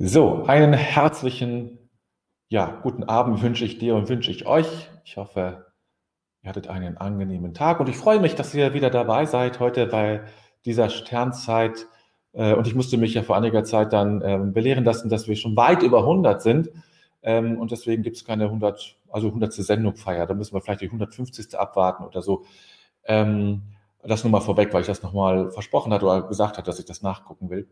So, einen herzlichen, ja, guten Abend wünsche ich dir und wünsche ich euch. Ich hoffe, ihr hattet einen angenehmen Tag und ich freue mich, dass ihr wieder dabei seid heute bei dieser Sternzeit. Äh, und ich musste mich ja vor einiger Zeit dann ähm, belehren lassen, dass wir schon weit über 100 sind. Ähm, und deswegen gibt es keine 100, also 100. Sendung feier. Da müssen wir vielleicht die 150. abwarten oder so. Ähm, das nur mal vorweg, weil ich das nochmal versprochen hatte oder gesagt habe, dass ich das nachgucken will.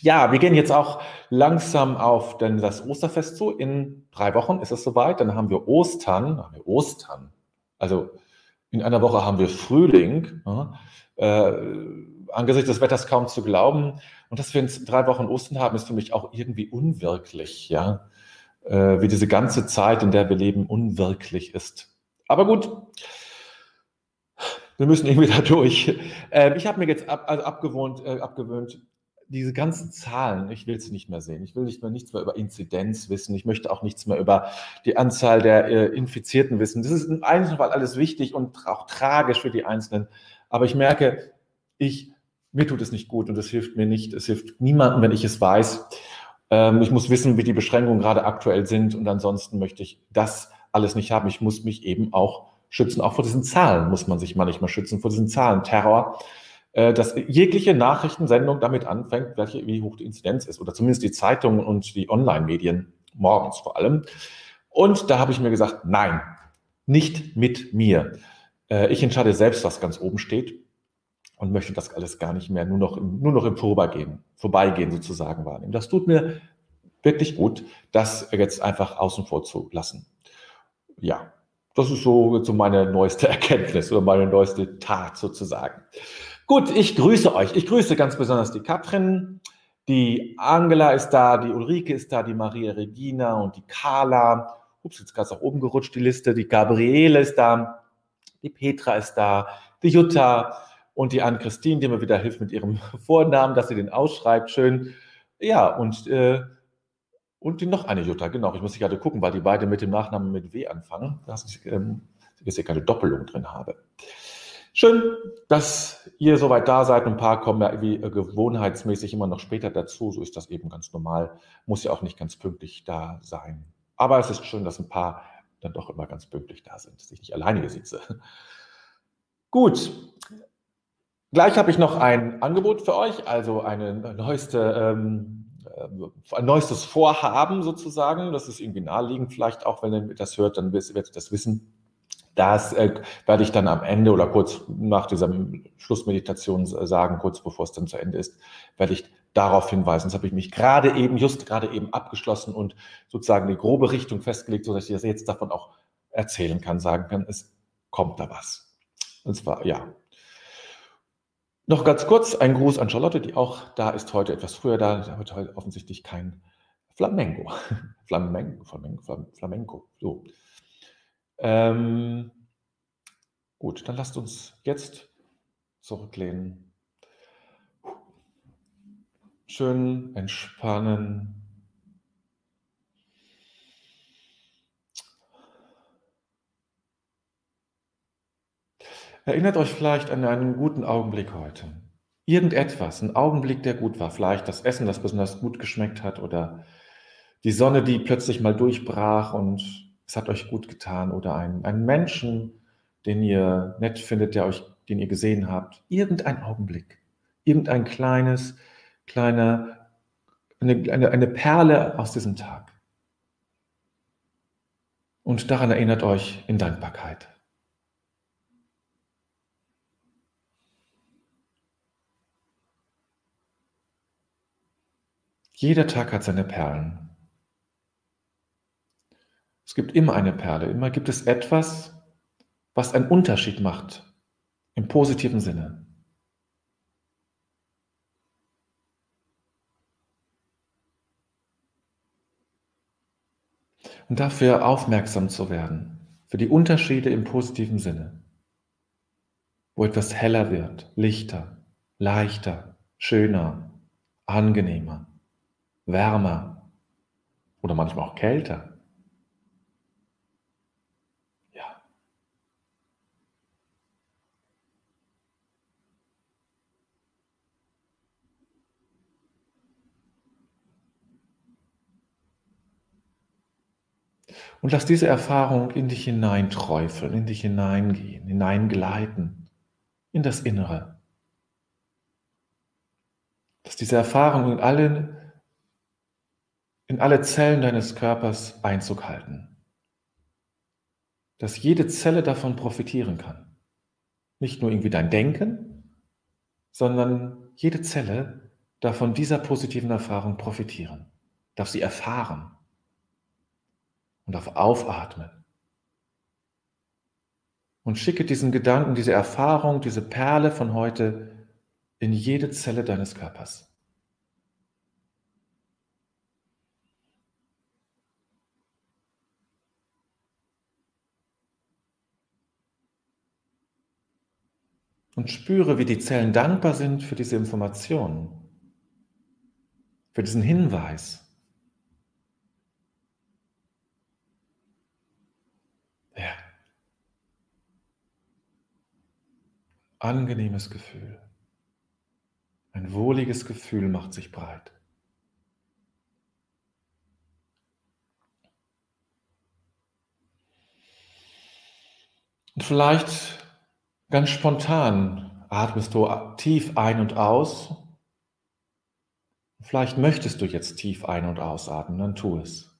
Ja, wir gehen jetzt auch langsam auf denn das Osterfest zu. In drei Wochen ist es soweit. Dann haben wir Ostern. Haben wir Ostern. Also in einer Woche haben wir Frühling. Äh, angesichts des Wetters kaum zu glauben. Und dass wir in drei Wochen Ostern haben, ist für mich auch irgendwie unwirklich. Ja, äh, wie diese ganze Zeit, in der wir leben, unwirklich ist. Aber gut. Wir müssen irgendwie da durch. Äh, ich habe mir jetzt ab, also abgewohnt, äh, abgewöhnt, diese ganzen Zahlen, ich will sie nicht mehr sehen. Ich will nicht mehr nichts mehr über Inzidenz wissen. Ich möchte auch nichts mehr über die Anzahl der äh, Infizierten wissen. Das ist im Einzelfall alles wichtig und auch tragisch für die Einzelnen. Aber ich merke, ich, mir tut es nicht gut und es hilft mir nicht. Es hilft niemandem, wenn ich es weiß. Ähm, ich muss wissen, wie die Beschränkungen gerade aktuell sind und ansonsten möchte ich das alles nicht haben. Ich muss mich eben auch schützen. Auch vor diesen Zahlen muss man sich manchmal schützen, vor diesen Zahlen. Terror dass jegliche Nachrichtensendung damit anfängt, welche, wie hoch die Inzidenz ist, oder zumindest die Zeitungen und die Online-Medien, morgens vor allem. Und da habe ich mir gesagt, nein, nicht mit mir. Äh, ich entscheide selbst, was ganz oben steht und möchte das alles gar nicht mehr nur noch, im, nur noch im Vorbeigehen, Vorbeigehen sozusagen wahrnehmen. Das tut mir wirklich gut, das jetzt einfach außen vor zu lassen. Ja, das ist so, so meine neueste Erkenntnis oder meine neueste Tat sozusagen. Gut, ich grüße euch. Ich grüße ganz besonders die Katrin. Die Angela ist da, die Ulrike ist da, die Maria Regina und die Carla. Ups, jetzt gerade auch oben gerutscht, die Liste. Die Gabriele ist da, die Petra ist da, die Jutta und die Anne-Christine, die mir wieder hilft mit ihrem Vornamen, dass sie den ausschreibt. Schön. Ja, und, äh, und die noch eine Jutta, genau. Ich muss gerade gucken, weil die beide mit dem Nachnamen mit W anfangen, dass ich ähm, jetzt hier keine Doppelung drin habe. Schön, dass ihr soweit da seid. Ein paar kommen ja wie äh, gewohnheitsmäßig immer noch später dazu. So ist das eben ganz normal. Muss ja auch nicht ganz pünktlich da sein. Aber es ist schön, dass ein paar dann doch immer ganz pünktlich da sind, dass ich nicht alleine sitze. Gut. Gleich habe ich noch ein Angebot für euch, also eine neueste, ähm, äh, ein neuestes Vorhaben sozusagen. Das ist irgendwie naheliegend, vielleicht auch, wenn ihr das hört, dann werdet ihr das wissen. Das äh, werde ich dann am Ende oder kurz nach dieser Schlussmeditation sagen, kurz bevor es dann zu Ende ist, werde ich darauf hinweisen. Das habe ich mich gerade eben, just gerade eben abgeschlossen und sozusagen die grobe Richtung festgelegt, sodass ich das jetzt davon auch erzählen kann, sagen kann, es kommt da was. Und zwar, ja. Noch ganz kurz ein Gruß an Charlotte, die auch da ist, heute etwas früher da, heute offensichtlich kein Flamengo. Flamengo, Flamengo, Flamenco. So. Ähm, gut, dann lasst uns jetzt zurücklehnen. Schön entspannen. Erinnert euch vielleicht an einen guten Augenblick heute. Irgendetwas, ein Augenblick, der gut war. Vielleicht das Essen, das besonders gut geschmeckt hat oder die Sonne, die plötzlich mal durchbrach und es hat euch gut getan oder einen, einen Menschen, den ihr nett findet, der euch, den ihr gesehen habt. Irgendein Augenblick, irgendein kleines, kleiner, eine, eine, eine Perle aus diesem Tag. Und daran erinnert euch in Dankbarkeit. Jeder Tag hat seine Perlen. Es gibt immer eine Perle, immer gibt es etwas, was einen Unterschied macht, im positiven Sinne. Und dafür aufmerksam zu werden, für die Unterschiede im positiven Sinne, wo etwas heller wird, lichter, leichter, schöner, angenehmer, wärmer oder manchmal auch kälter. Und lass diese Erfahrung in dich hineinträufeln, in dich hineingehen, hineingleiten, in das Innere. Dass diese Erfahrung in alle, in alle Zellen deines Körpers Einzug halten. Dass jede Zelle davon profitieren kann. Nicht nur irgendwie dein Denken, sondern jede Zelle darf von dieser positiven Erfahrung profitieren, darf sie erfahren und auf Aufatmen. Und schicke diesen Gedanken, diese Erfahrung, diese Perle von heute in jede Zelle deines Körpers. Und spüre, wie die Zellen dankbar sind für diese Information, für diesen Hinweis. Ja. Angenehmes Gefühl. Ein wohliges Gefühl macht sich breit. Und vielleicht Ganz spontan atmest du tief ein und aus. Vielleicht möchtest du jetzt tief ein- und ausatmen, dann tu es.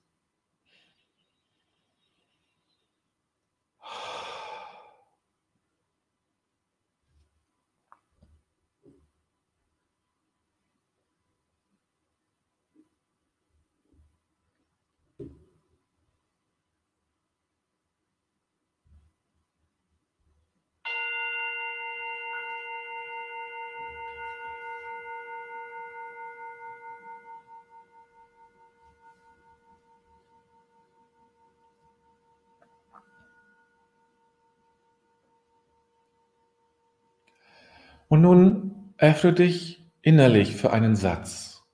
Und nun öffne dich innerlich für einen Satz.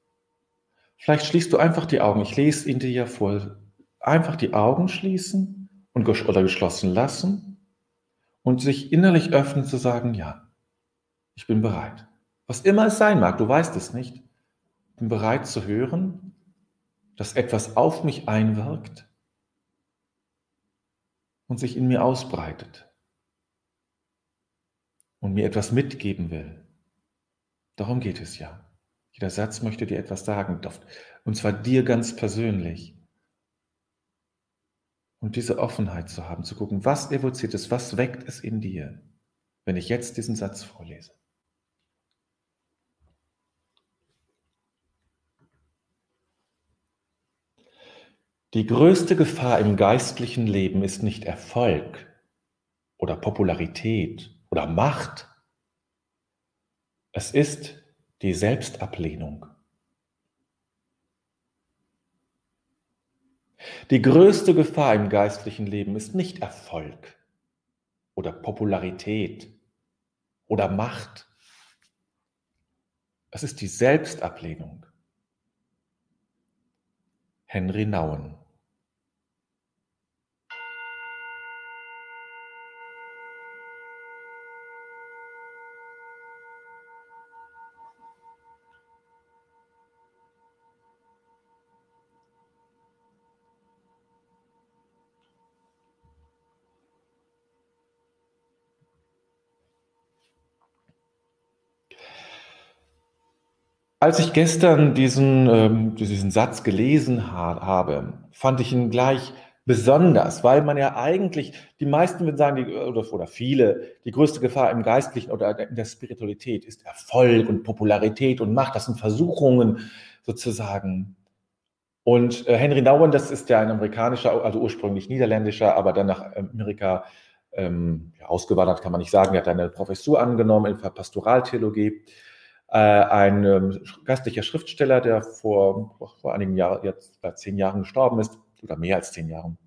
Vielleicht schließt du einfach die Augen. Ich lese ihn dir ja vor. Einfach die Augen schließen und oder geschlossen lassen und sich innerlich öffnen zu sagen, ja, ich bin bereit. Was immer es sein mag, du weißt es nicht. Ich bin bereit zu hören, dass etwas auf mich einwirkt und sich in mir ausbreitet und mir etwas mitgeben will. Darum geht es ja. Jeder Satz möchte dir etwas sagen, und zwar dir ganz persönlich. Und diese Offenheit zu haben, zu gucken, was evoziert es, was weckt es in dir, wenn ich jetzt diesen Satz vorlese. Die größte Gefahr im geistlichen Leben ist nicht Erfolg oder Popularität oder Macht. Es ist die Selbstablehnung. Die größte Gefahr im geistlichen Leben ist nicht Erfolg oder Popularität oder Macht. Es ist die Selbstablehnung. Henry Nauen Als ich gestern diesen, ähm, diesen Satz gelesen ha habe, fand ich ihn gleich besonders, weil man ja eigentlich, die meisten würden sagen, die, oder, oder viele, die größte Gefahr im Geistlichen oder in der Spiritualität ist Erfolg und Popularität und Macht. Das sind Versuchungen sozusagen. Und äh, Henry Nouwen, das ist ja ein amerikanischer, also ursprünglich niederländischer, aber dann nach Amerika ähm, ausgewandert, kann man nicht sagen. Er hat eine Professur angenommen in Pastoraltheologie ein ähm, geistlicher Schriftsteller, der vor, vor einigen Jahren, jetzt seit zehn Jahren gestorben ist, oder mehr als zehn Jahren.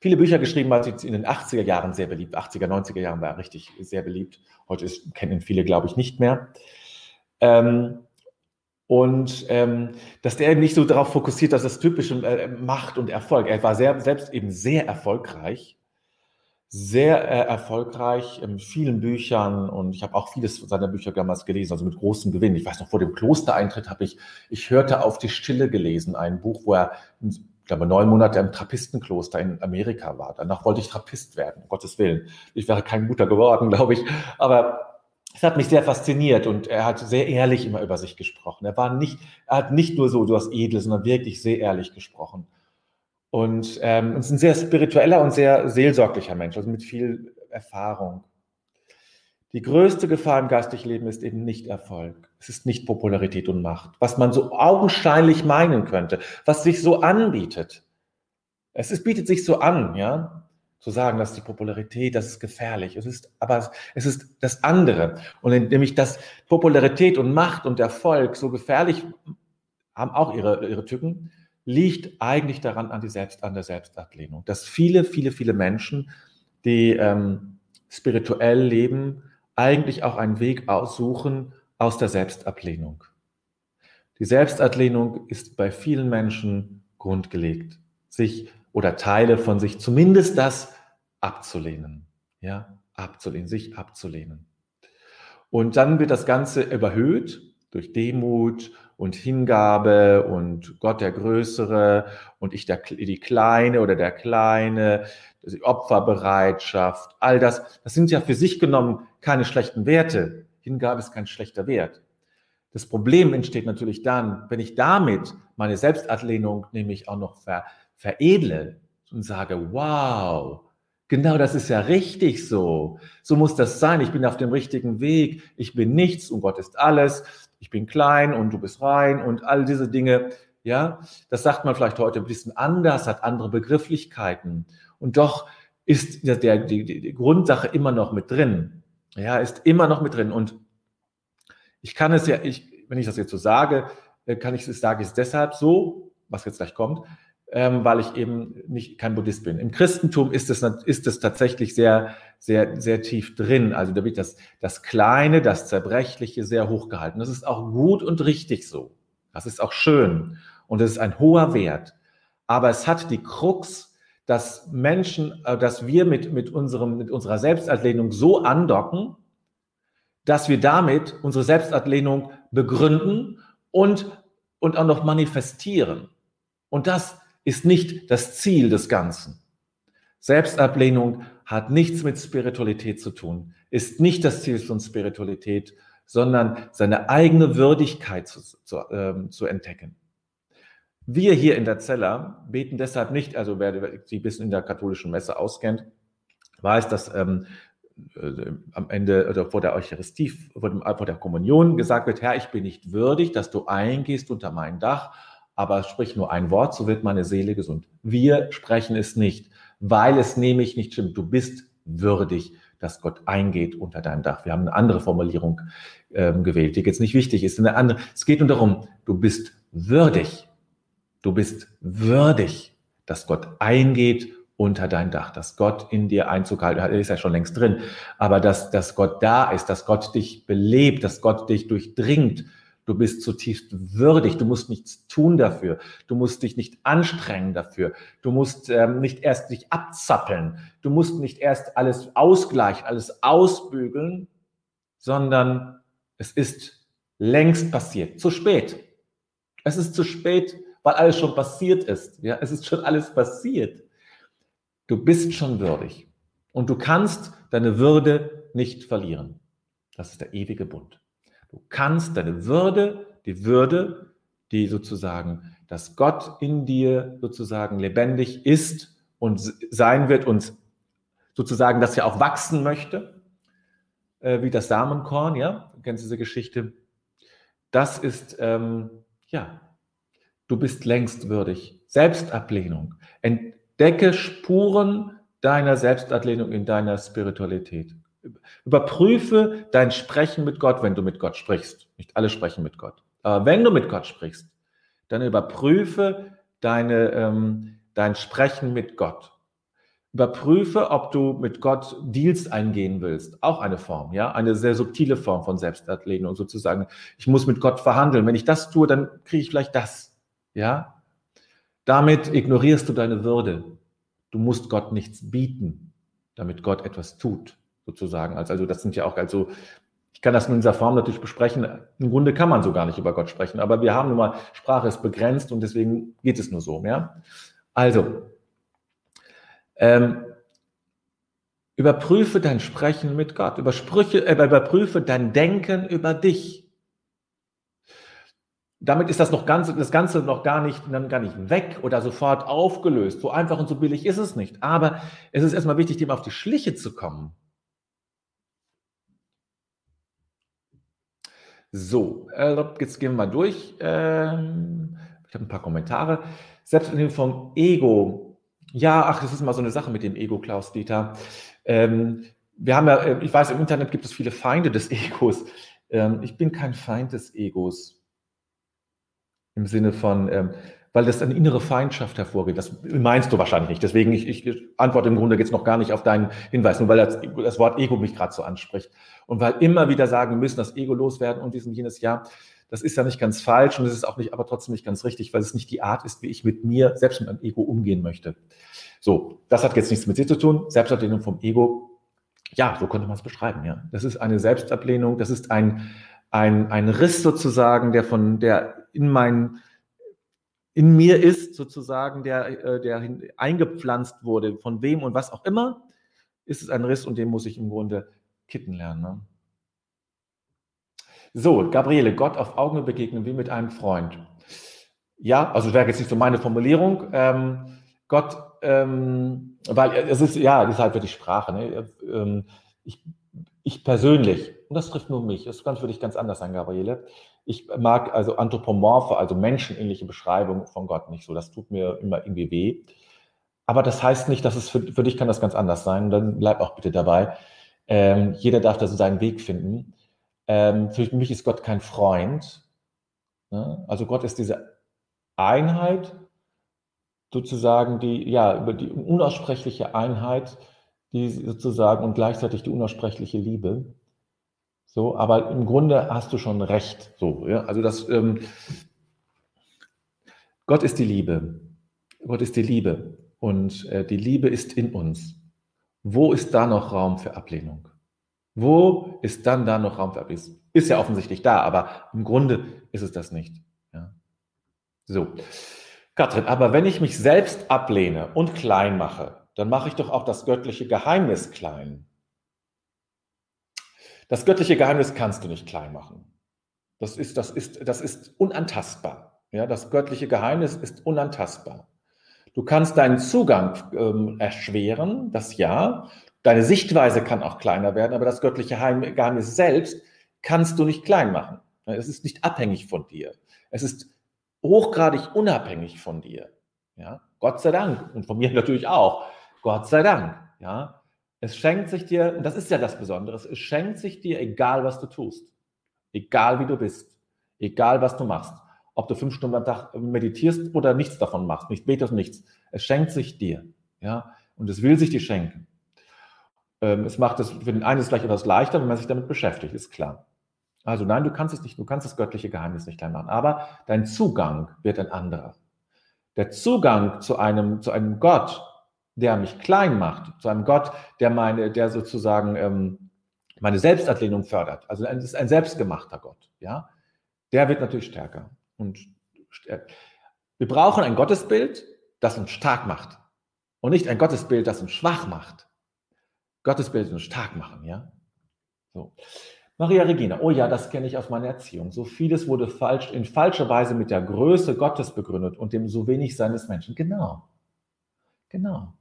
Viele Bücher geschrieben, war in den 80er Jahren sehr beliebt. 80er, 90er Jahren war er richtig sehr beliebt. Heute ist, kennen viele, glaube ich, nicht mehr. Ähm, und ähm, dass der eben nicht so darauf fokussiert, dass das typische äh, Macht und Erfolg. Er war sehr, selbst eben sehr erfolgreich sehr äh, erfolgreich in vielen Büchern und ich habe auch vieles seiner Bücher damals gelesen, also mit großem Gewinn. Ich weiß noch, vor dem Klostereintritt habe ich Ich hörte auf die Stille gelesen, ein Buch, wo er ich glaube, neun Monate im Trappistenkloster in Amerika war. Danach wollte ich Trappist werden, um Gottes Willen. Ich wäre kein guter geworden, glaube ich. Aber es hat mich sehr fasziniert und er hat sehr ehrlich immer über sich gesprochen. Er war nicht, er hat nicht nur so etwas Edel, sondern wirklich sehr ehrlich gesprochen. Und ähm, ist ein sehr spiritueller und sehr seelsorglicher Mensch, also mit viel Erfahrung. Die größte Gefahr im geistigen Leben ist eben nicht Erfolg. Es ist nicht Popularität und Macht, was man so augenscheinlich meinen könnte, was sich so anbietet. Es ist, bietet sich so an, ja, zu sagen, dass die Popularität, das ist gefährlich. Es ist, aber es ist das andere. Und nämlich, dass Popularität und Macht und Erfolg so gefährlich haben auch ihre, ihre Tücken, liegt eigentlich daran an, die Selbst, an der Selbstablehnung. Dass viele, viele, viele Menschen, die ähm, spirituell leben, eigentlich auch einen Weg aussuchen aus der Selbstablehnung. Die Selbstablehnung ist bei vielen Menschen grundgelegt, sich oder Teile von sich, zumindest das abzulehnen. Ja, abzulehnen, sich abzulehnen. Und dann wird das Ganze überhöht durch Demut und Hingabe und Gott der Größere und ich der, die Kleine oder der Kleine, die Opferbereitschaft, all das, das sind ja für sich genommen keine schlechten Werte. Hingabe ist kein schlechter Wert. Das Problem entsteht natürlich dann, wenn ich damit meine Selbstablehnung nämlich auch noch ver, veredle und sage, wow, genau das ist ja richtig so. So muss das sein. Ich bin auf dem richtigen Weg. Ich bin nichts und Gott ist alles ich bin klein und du bist rein und all diese Dinge. Ja, das sagt man vielleicht heute ein bisschen anders, hat andere Begrifflichkeiten. Und doch ist der, die, die Grundsache immer noch mit drin. Ja, ist immer noch mit drin. Und ich kann es ja, ich, wenn ich das jetzt so sage, äh, kann ich es, sage ich es deshalb so, was jetzt gleich kommt, ähm, weil ich eben nicht kein Buddhist bin. Im Christentum ist es, ist es tatsächlich sehr, sehr, sehr tief drin. Also da wird das, das Kleine, das Zerbrechliche sehr hochgehalten. Das ist auch gut und richtig so. Das ist auch schön und es ist ein hoher Wert. Aber es hat die Krux, dass Menschen, äh, dass wir mit, mit, unserem, mit unserer Selbstablehnung so andocken, dass wir damit unsere Selbstablehnung begründen und, und auch noch manifestieren. Und das ist nicht das Ziel des Ganzen. Selbstablehnung hat nichts mit Spiritualität zu tun, ist nicht das Ziel von Spiritualität, sondern seine eigene Würdigkeit zu, zu, ähm, zu entdecken. Wir hier in der Zeller beten deshalb nicht, also wer sich ein bisschen in der katholischen Messe auskennt, weiß, dass ähm, äh, am Ende oder vor der Eucharistie, vor, dem, vor der Kommunion gesagt wird, Herr, ich bin nicht würdig, dass du eingehst unter mein Dach aber sprich nur ein Wort, so wird meine Seele gesund. Wir sprechen es nicht, weil es nämlich nicht stimmt. Du bist würdig, dass Gott eingeht unter dein Dach. Wir haben eine andere Formulierung ähm, gewählt, die jetzt nicht wichtig ist. Eine andere. Es geht nur darum, du bist würdig. Du bist würdig, dass Gott eingeht unter dein Dach, dass Gott in dir Einzug halten, er ist ja schon längst drin, aber dass, dass Gott da ist, dass Gott dich belebt, dass Gott dich durchdringt, Du bist zutiefst würdig. Du musst nichts tun dafür. Du musst dich nicht anstrengen dafür. Du musst ähm, nicht erst dich abzappeln. Du musst nicht erst alles ausgleichen, alles ausbügeln, sondern es ist längst passiert. Zu spät. Es ist zu spät, weil alles schon passiert ist. Ja, es ist schon alles passiert. Du bist schon würdig. Und du kannst deine Würde nicht verlieren. Das ist der ewige Bund. Du kannst deine Würde, die Würde, die sozusagen, dass Gott in dir sozusagen lebendig ist und sein wird und sozusagen, dass er auch wachsen möchte, äh, wie das Samenkorn, ja, du kennst diese Geschichte. Das ist, ähm, ja, du bist längst würdig. Selbstablehnung. Entdecke Spuren deiner Selbstablehnung in deiner Spiritualität. Überprüfe dein Sprechen mit Gott, wenn du mit Gott sprichst. Nicht alle sprechen mit Gott. Aber wenn du mit Gott sprichst, dann überprüfe deine, ähm, dein Sprechen mit Gott. Überprüfe, ob du mit Gott Deals eingehen willst. Auch eine Form, ja, eine sehr subtile Form von Selbstablehnung sozusagen. Ich muss mit Gott verhandeln. Wenn ich das tue, dann kriege ich vielleicht das, ja. Damit ignorierst du deine Würde. Du musst Gott nichts bieten, damit Gott etwas tut sozusagen. Also das sind ja auch, also ich kann das in dieser Form natürlich besprechen. Im Grunde kann man so gar nicht über Gott sprechen, aber wir haben nun mal, Sprache ist begrenzt und deswegen geht es nur so, ja. Also, ähm, überprüfe dein Sprechen mit Gott, Übersprüche, äh, überprüfe dein Denken über dich damit ist das noch ganz, das Ganze noch gar nicht, gar nicht weg oder sofort aufgelöst. So einfach und so billig ist es nicht. Aber es ist erstmal wichtig, dem auf die Schliche zu kommen. So, äh, jetzt gehen wir mal durch. Ähm, ich habe ein paar Kommentare. Selbstbestimmung vom Ego. Ja, ach, das ist mal so eine Sache mit dem Ego, Klaus Dieter. Ähm, wir haben ja, äh, ich weiß, im Internet gibt es viele Feinde des Egos. Ähm, ich bin kein Feind des Egos. Im Sinne von, weil das eine innere Feindschaft hervorgeht. Das meinst du wahrscheinlich nicht. Deswegen, ich, ich antworte im Grunde jetzt noch gar nicht auf deinen Hinweis, nur weil das, das Wort Ego mich gerade so anspricht. Und weil immer wieder sagen, müssen das Ego loswerden und diesen jenes Jahr. Das ist ja nicht ganz falsch und es ist auch nicht, aber trotzdem nicht ganz richtig, weil es nicht die Art ist, wie ich mit mir, selbst mit meinem Ego umgehen möchte. So, das hat jetzt nichts mit dir zu tun. Selbstablehnung vom Ego. Ja, so könnte man es beschreiben, ja. Das ist eine Selbstablehnung, das ist ein, ein, ein Riss sozusagen, der von, der in mein, in mir ist sozusagen, der, äh, der eingepflanzt wurde, von wem und was auch immer, ist es ein Riss und den muss ich im Grunde kitten lernen. Ne? So, Gabriele, Gott auf Augen begegnen wie mit einem Freund. Ja, also wäre jetzt nicht so meine Formulierung. Ähm, Gott, ähm, weil es ist, ja, das ist halt wirklich Sprache. Ne? Ähm, ich ich persönlich, und das trifft nur mich, das für dich ganz anders sein, Gabriele, ich mag also anthropomorphe, also menschenähnliche Beschreibungen von Gott nicht so. Das tut mir immer irgendwie weh. Aber das heißt nicht, dass es für, für dich kann das ganz anders sein. Dann bleib auch bitte dabei. Ähm, jeder darf da so seinen Weg finden. Ähm, für mich ist Gott kein Freund. Ne? Also Gott ist diese Einheit, sozusagen die, ja, über die unaussprechliche Einheit, die sozusagen und gleichzeitig die unaussprechliche Liebe. So, aber im Grunde hast du schon recht. So, ja? Also das ähm, Gott ist die Liebe. Gott ist die Liebe. Und äh, die Liebe ist in uns. Wo ist da noch Raum für Ablehnung? Wo ist dann da noch Raum für Ablehnung? Ist ja offensichtlich da, aber im Grunde ist es das nicht. Ja? So. Katrin, aber wenn ich mich selbst ablehne und klein mache, dann mache ich doch auch das göttliche Geheimnis klein. Das göttliche Geheimnis kannst du nicht klein machen. Das ist, das ist, das ist unantastbar. Ja, das göttliche Geheimnis ist unantastbar. Du kannst deinen Zugang ähm, erschweren, das ja. Deine Sichtweise kann auch kleiner werden, aber das göttliche Geheimnis selbst kannst du nicht klein machen. Es ist nicht abhängig von dir. Es ist hochgradig unabhängig von dir. Ja, Gott sei Dank und von mir natürlich auch. Gott sei Dank. Ja, es schenkt sich dir, und das ist ja das Besondere, es schenkt sich dir, egal was du tust, egal wie du bist, egal was du machst, ob du fünf Stunden am Tag meditierst oder nichts davon machst, nicht betest, nichts. Es schenkt sich dir. Ja, und es will sich dir schenken. Ähm, es macht es für den einen vielleicht etwas leichter, wenn man sich damit beschäftigt, ist klar. Also nein, du kannst es nicht, du kannst das göttliche Geheimnis nicht klein machen, aber dein Zugang wird ein anderer. Der Zugang zu einem, zu einem Gott, der mich klein macht, zu einem Gott, der meine, der sozusagen ähm, meine Selbstablehnung fördert. Also es ist ein selbstgemachter Gott, ja. Der wird natürlich stärker und stärker. Wir brauchen ein Gottesbild, das uns stark macht und nicht ein Gottesbild, das uns schwach macht. Gottesbild uns stark machen, ja. So. Maria Regina, oh ja, das kenne ich aus meiner Erziehung. So vieles wurde falsch, in falscher Weise mit der Größe Gottes begründet und dem so wenig seines Menschen. Genau. Genau.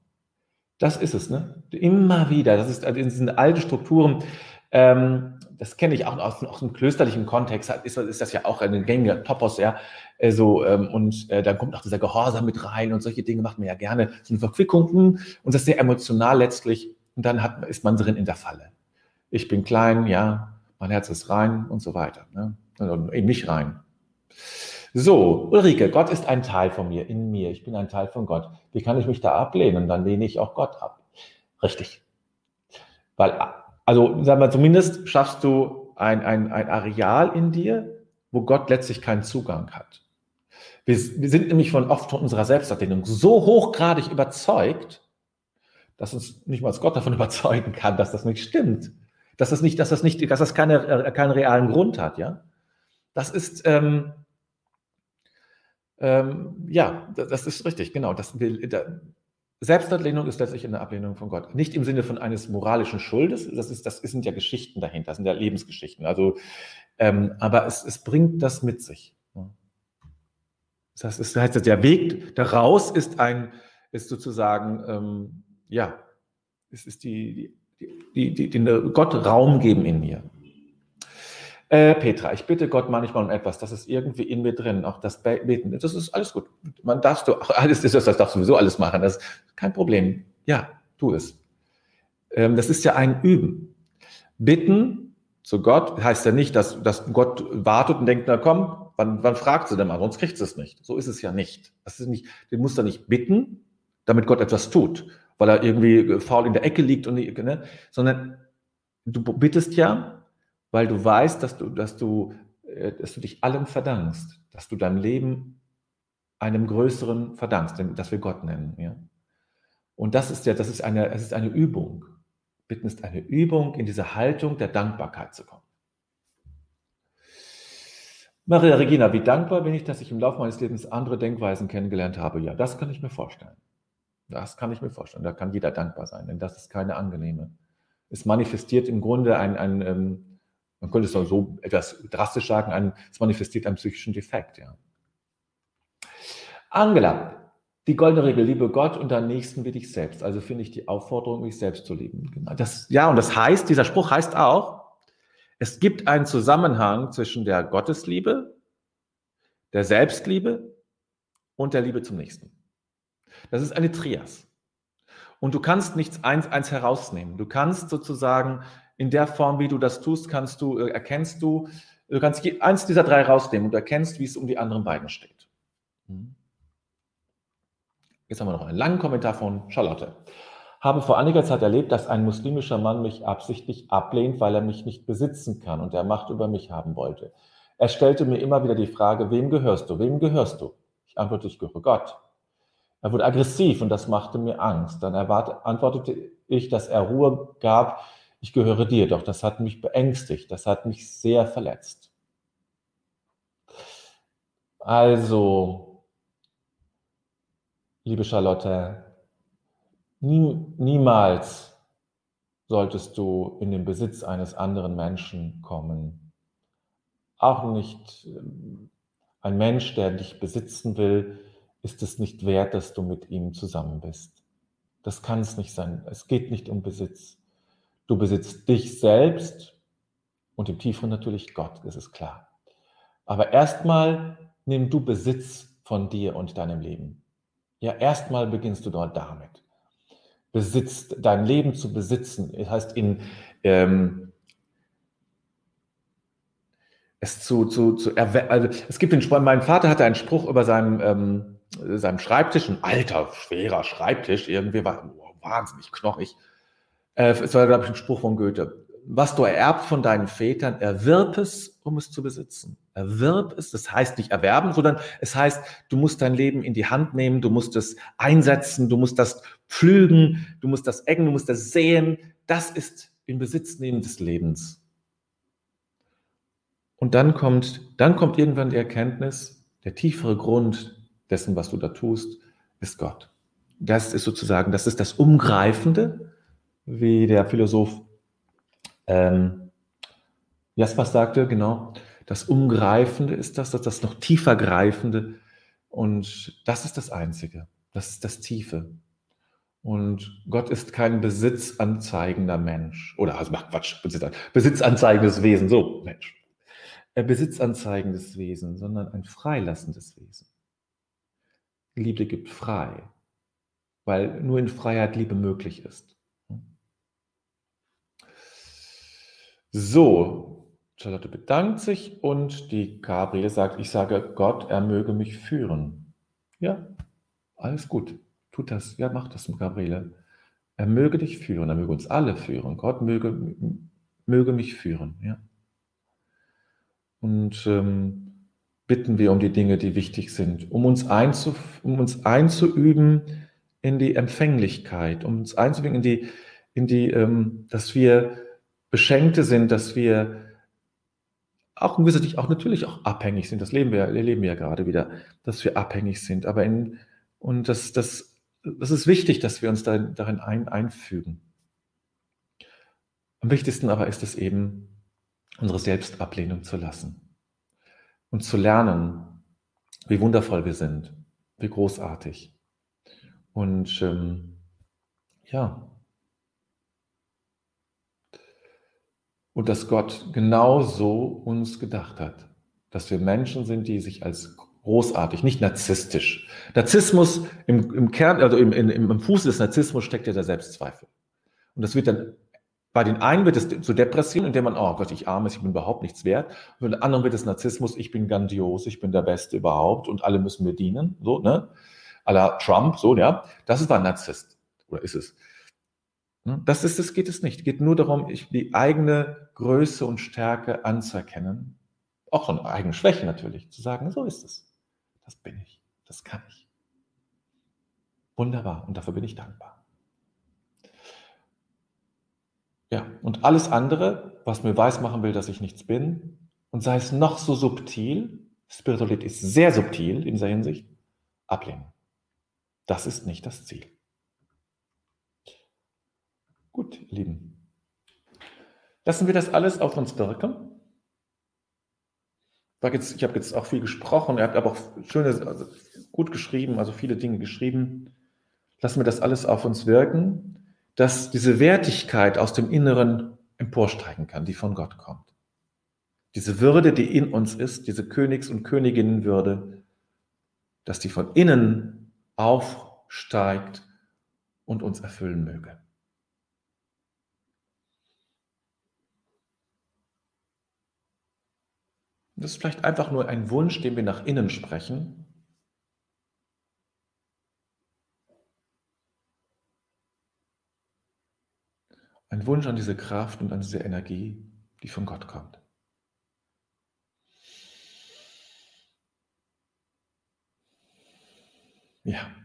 Das ist es, ne? Immer wieder. Das ist in diesen alten Strukturen. Ähm, das kenne ich auch aus, aus dem klösterlichen Kontext. Ist, ist das ja auch ein gängiger Topos, ja. Also, ähm, und äh, dann kommt auch dieser Gehorsam mit rein und solche Dinge macht man ja gerne. So eine Verquickung und das ist sehr emotional letztlich. Und dann hat, ist man drin in der Falle. Ich bin klein, ja, mein Herz ist rein und so weiter. Ne? Und eben nicht rein. So, Ulrike, Gott ist ein Teil von mir, in mir. Ich bin ein Teil von Gott. Wie kann ich mich da ablehnen? Dann lehne ich auch Gott ab. Richtig. Weil, also, sagen wir, zumindest schaffst du ein, ein, ein Areal in dir, wo Gott letztlich keinen Zugang hat. Wir, wir sind nämlich von oft von unserer Selbstablehnung so hochgradig überzeugt, dass uns nicht mal Gott davon überzeugen kann, dass das nicht stimmt. Dass das nicht, dass das nicht, dass das keine, äh, keinen realen Grund hat, ja. Das ist, ähm, Ähm, ja, das ist richtig, genau. Das da, Selbstablehnung ist letztlich eine Ablehnung von Gott. Nicht im Sinne von eines moralischen Schuldes, das, ist, das sind ja Geschichten dahinter, das sind ja Lebensgeschichten. Also, ähm, aber es, es bringt das mit sich. Das es heißt, der Weg daraus ist ein, ist sozusagen, ähm, ja, es ist die, die, die, die, die Gott Raum geben in mir. Äh, Petra, ich bitte Gott manchmal um etwas, das ist irgendwie in mir drin, auch das Beten, das ist alles gut. Man darfst du, alles das, das darfst du sowieso alles machen, das ist kein Problem. Ja, tu es. Ähm, das ist ja ein Üben. Bitten zu Gott heißt ja nicht, dass, dass Gott wartet und denkt, na komm, wann, wann fragt sie denn mal, sonst kriegt sie es nicht. So ist es ja nicht. Das ist nicht, du musst da nicht bitten, damit Gott etwas tut, weil er irgendwie faul in der Ecke liegt und ne, sondern du bittest ja, weil du weißt, dass du, dass du, äh, dass du dich allem verdankst, dass du dein Leben einem Größeren verdankst, das wir Gott nennen. Ja? Und das ist ja, das ist eine, es ist eine Übung. Bitten ist eine Übung, in diese Haltung der Dankbarkeit zu kommen. Maria Regina, wie dankbar bin ich, dass ich im Laufe meines Lebens andere Denkweisen kennengelernt habe. Ja, das kann ich mir vorstellen. Das kann ich mir vorstellen. Da kann jeder dankbar sein, denn das ist keine angenehme. Es manifestiert im Grunde ein, ein, ein man könnte es auch so etwas drastisch sagen, es manifestiert einen psychischen Defekt. Ja. Angela, die goldene Regel, liebe Gott und deinen Nächsten wie dich selbst. Also finde ich die Aufforderung, mich selbst zu lieben. Genau. Das, ja, und das heißt, dieser Spruch heißt auch, es gibt einen Zusammenhang zwischen der Gottesliebe, der Selbstliebe und der Liebe zum Nächsten. Das ist eine Trias. Und du kannst nichts eins, eins herausnehmen. Du kannst sozusagen in der Form, wie du das tust, kannst du, äh, erkennst du, du kannst eins dieser drei rausnehmen und erkennst, wie es um die anderen beiden steht. Mhm. Jetzt haben wir noch einen langen Kommentar von Charlotte. Habe vor einiger Zeit erlebt, dass ein muslimischer Mann mich absichtlich ablehnt, weil er mich nicht besitzen kann und er Macht über mich haben wollte. Er stellte mir immer wieder die Frage, wem gehörst du? Wem gehörst du? Ich antwortete, ich gehöre Gott. Er wurde aggressiv und das machte mir Angst. Dann antwortete ich, dass er Ruhe gab, ich gehöre dir, doch das hat mich beängstigt, das hat mich sehr verletzt. Also, liebe Charlotte, nie, niemals solltest du in den Besitz eines anderen Menschen kommen. Auch nicht ähm, ein Mensch, der dich besitzen will, ist es nicht wert, dass du mit ihm zusammen bist. Das kann es nicht sein. Es geht nicht um Besitz. Du besitzt dich selbst und im Tieferen natürlich Gott, das ist klar. Aber erstmal nimm du Besitz von dir und deinem Leben. Ja, erstmal beginnst du dort damit. Besitzt, dein Leben zu besitzen, das heißt in, ähm, es zu, zu, zu also es gibt den Spruch, mein Vater hatte einen Spruch über seinem, ähm, seinem Schreibtisch, ein alter, schwerer Schreibtisch, irgendwie war wahnsinnig knochig. Äh, es war, glaube ich, ein Spruch von Goethe. Was du ererbt von deinen Vätern, erwirb es, um es zu besitzen. Erwirb es, das heißt nicht erwerben, sondern es heißt, du musst dein Leben in die Hand nehmen, du musst es einsetzen, du musst das pflügen, du musst das ecken, du musst das säen. Das ist in Besitz nehmen des Lebens. Und dann kommt, dann kommt irgendwann die Erkenntnis, der tiefere Grund dessen, was du da tust, ist Gott. Das ist sozusagen, das ist das Umgreifende, wie der Philosoph ähm, Jaspers sagte, genau, das Umgreifende ist das, das, das noch tiefer Greifende. Und das ist das Einzige, das ist das Tiefe. Und Gott ist kein besitzanzeigender Mensch. Oder, also mach Quatsch, besitzanzeigendes Wesen, so, Mensch. Äh, besitzanzeigendes Wesen, sondern ein freilassendes Wesen. Liebe gibt frei, weil nur in Freiheit Liebe möglich ist. So, Charlotte bedankt sich und die Gabriele sagt, ich sage Gott, er möge mich führen. Ja, alles gut. Tut das. Ja, mach das, Gabriele. Er möge dich führen, er möge uns alle führen. Gott möge, möge mich führen. Ja. Und ähm, bitten wir um die Dinge, die wichtig sind, um uns, um uns einzuüben in die Empfänglichkeit, um uns einzuüben in die, in die ähm, dass wir Beschenkte sind, dass wir auch in gewisser Sicht auch natürlich auch abhängig sind. Das leben wir, wir ja gerade wieder, dass wir abhängig sind. Aber in, und das, das, das ist wichtig, dass wir uns darin, darin ein, einfügen. Am wichtigsten aber ist es eben, unsere Selbstablehnung zu lassen und zu lernen, wie wundervoll wir sind, wie großartig. Und ähm, ja, und dass Gott genau so uns gedacht hat, dass wir Menschen sind, die sich als großartig, nicht narzisstisch. Narzissmus im, im Kern, also im, im, im Fuß des Narzissmus steckt ja der Selbstzweifel. Und das wird dann bei den einen wird es zu Depression, indem man, oh Gott, ich armes, ich bin überhaupt nichts wert. Und bei den anderen wird es Narzissmus, ich bin grandios, ich bin der Beste überhaupt und alle müssen mir dienen, so, ne? A la Trump, so, ja. Das ist ein Narzisst. Oder ist es? Hm? Das ist es, geht es nicht. Es geht nur darum, die eigene Größe und Stärke anzuerkennen. Auch von eigenen Schwächen natürlich. Zu sagen, so ist es. Das bin ich. Das kann ich. Wunderbar. Und dafür bin ich dankbar. Ja, und alles andere, was mir weismachen will, dass ich nichts bin, und sei es noch so subtil, Spiritualität ist sehr subtil in dieser Hinsicht, ablehnen. Das ist nicht das Ziel. Gut, ihr Lieben. Lassen wir das alles auf uns wirken. Ich habe jetzt auch viel gesprochen, ihr habt aber auch schöne, also gut geschrieben, also viele Dinge geschrieben. Lassen wir das alles auf uns wirken dass diese Wertigkeit aus dem Inneren emporsteigen kann, die von Gott kommt. Diese Würde, die in uns ist, diese Königs- und Königinnenwürde, dass die von innen aufsteigt und uns erfüllen möge. Das ist vielleicht einfach nur ein Wunsch, den wir nach innen sprechen, Ein Wunsch an diese Kraft und an diese Energie, die von Gott kommt. Ja.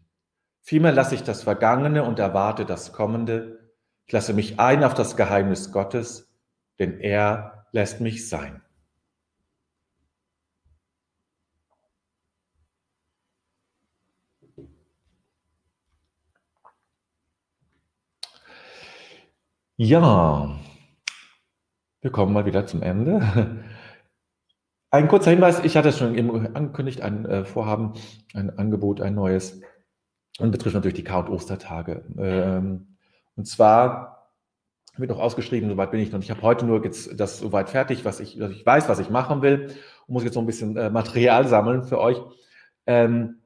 Vielmehr lasse ich das Vergangene und erwarte das Kommende. Ich lasse mich ein auf das Geheimnis Gottes, denn er lässt mich sein. Ja, wir kommen mal wieder zum Ende. Ein kurzer Hinweis, ich hatte es schon angekündigt, ein äh, Vorhaben, ein Angebot, ein neues und betrifft natürlich die Kar- und Ostertage. Ähm, und zwar wird noch ausgeschrieben, soweit bin ich noch. Ich habe heute nur jetzt das soweit fertig, was ich, ich weiß, was ich machen will und muss jetzt noch ein bisschen äh, Material sammeln für euch. Ähm,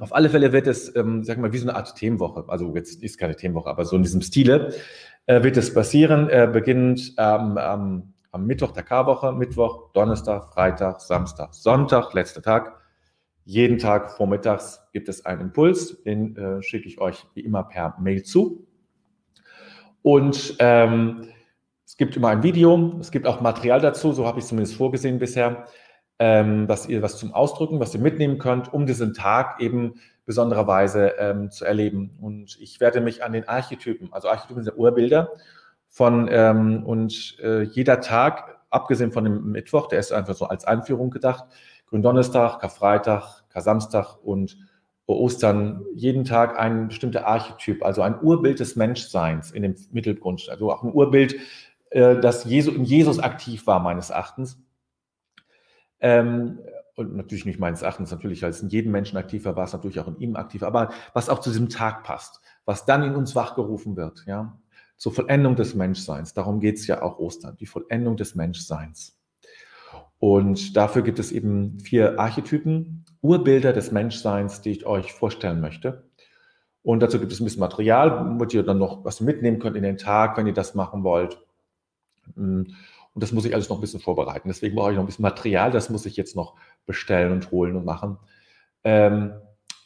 auf alle Fälle wird es, ähm, sag mal, wie so eine Art Themenwoche, also jetzt ist keine Themenwoche, aber so in diesem Stile äh, wird es passieren, äh, beginnend ähm, am Mittwoch der Karwoche, Mittwoch, Donnerstag, Freitag, Samstag, Sonntag, letzter Tag Jeden Tag vormittags gibt es einen Impuls, den äh, schicke ich euch wie immer per Mail zu. Und ähm, es gibt immer ein Video, es gibt auch Material dazu, so habe ich es zumindest vorgesehen bisher, ähm, dass ihr was zum Ausdrücken, was ihr mitnehmen könnt, um diesen Tag eben besondererweise ähm, zu erleben. Und ich werde mich an den Archetypen, also Archetypen sind Urbilder von ähm, und äh, jeder Tag, abgesehen von dem Mittwoch, der ist einfach so als Einführung gedacht, Gründonnerstag, Karfreitag, Kar-Samstag und Ostern jeden Tag ein bestimmter Archetyp, also ein Urbild des Menschseins in dem Mittelgrund, also auch ein Urbild, äh, das Jesu, in Jesus aktiv war, meines Erachtens. Ähm, und natürlich nicht meines Erachtens, natürlich als in jedem Menschen aktiv war, war es natürlich auch in ihm aktiv, aber was auch zu diesem Tag passt, was dann in uns wachgerufen wird, ja, zur Vollendung des Menschseins. Darum geht es ja auch Ostern, die Vollendung des Menschseins. Und dafür gibt es eben vier Archetypen, Urbilder des Menschseins, die ich euch vorstellen möchte. Und dazu gibt es ein bisschen Material, wo ihr dann noch was mitnehmen könnt in den Tag, wenn ihr das machen wollt. Mm, und das muss ich alles noch ein bisschen vorbereiten. Deswegen brauche ich noch ein bisschen Material. Das muss ich jetzt noch bestellen und holen und machen. Ähm,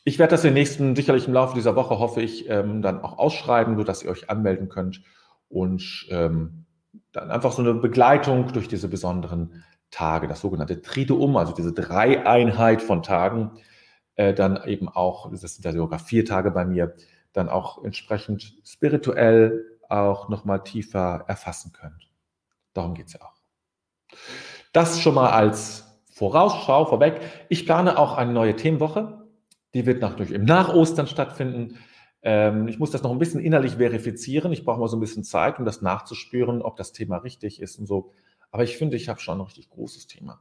ich werde das in den nächsten, sicherlich im Laufe dieser Woche, hoffe ich, ähm, dann auch ausschreiben, sodass ihr euch anmelden könnt und ähm, dann einfach so eine Begleitung durch diese besonderen Tage, das sogenannte Triduum, also diese Dreieinheit von Tagen, äh, dann eben auch, das sind ja sogar vier Tage bei mir, dann auch entsprechend spirituell auch nochmal tiefer erfassen könnt. Darum geht es ja auch. Das schon mal als Vorausschau vorweg. Ich plane auch eine neue Themenwoche. Die wird natürlich im Nach-Ostern stattfinden. Ähm, ich muss das noch ein bisschen innerlich verifizieren. Ich brauche mal so ein bisschen Zeit, um das nachzuspüren, ob das Thema richtig ist und so. Aber ich finde, ich habe schon ein richtig großes Thema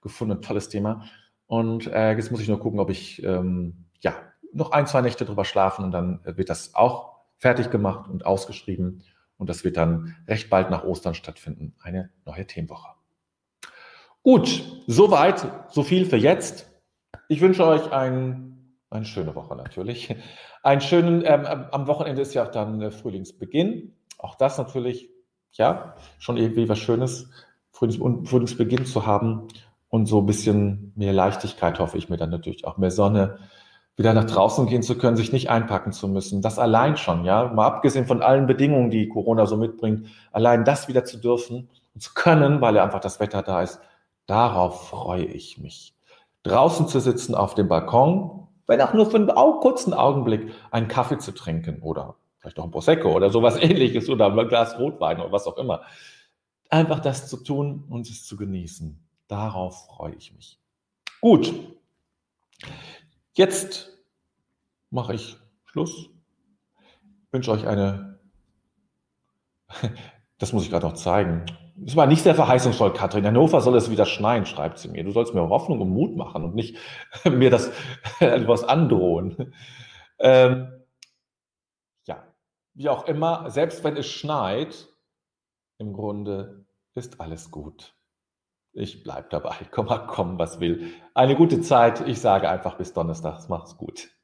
gefunden, ein tolles Thema. Und äh, jetzt muss ich nur gucken, ob ich ähm, ja noch ein, zwei Nächte drüber schlafen und dann wird das auch fertig gemacht und ausgeschrieben. Und das wird dann recht bald nach Ostern stattfinden, eine neue Themenwoche. Gut, soweit, so viel für jetzt. Ich wünsche euch ein, eine schöne Woche natürlich. Einen schönen, ähm, am Wochenende ist ja auch dann äh, Frühlingsbeginn. Auch das natürlich, ja, schon irgendwie was Schönes, Frühlings Frühlingsbeginn zu haben und so ein bisschen mehr Leichtigkeit hoffe ich mir dann natürlich auch mehr Sonne, wieder nach draußen gehen zu können, sich nicht einpacken zu müssen. Das allein schon, ja, mal abgesehen von allen Bedingungen, die Corona so mitbringt, allein das wieder zu dürfen und zu können, weil ja einfach das Wetter da ist, darauf freue ich mich. Draußen zu sitzen auf dem Balkon, wenn auch nur für einen kurzen Augenblick einen Kaffee zu trinken oder vielleicht auch ein Prosecco oder sowas ähnliches oder ein Glas Rotwein oder was auch immer. Einfach das zu tun und es zu genießen. Darauf freue ich mich. Gut. Jetzt mache ich Schluss. Wünsche euch eine, das muss ich gerade noch zeigen. Es war nicht sehr verheißungsvoll, Katrin. In Hannover soll es wieder schneien, schreibt sie mir. Du sollst mir Hoffnung und Mut machen und nicht mir das etwas androhen. Ähm, ja, wie auch immer, selbst wenn es schneit, im Grunde ist alles gut. Ich bleibe dabei. Komm mal kommen, was will. Eine gute Zeit. Ich sage einfach bis Donnerstag. Mach's gut.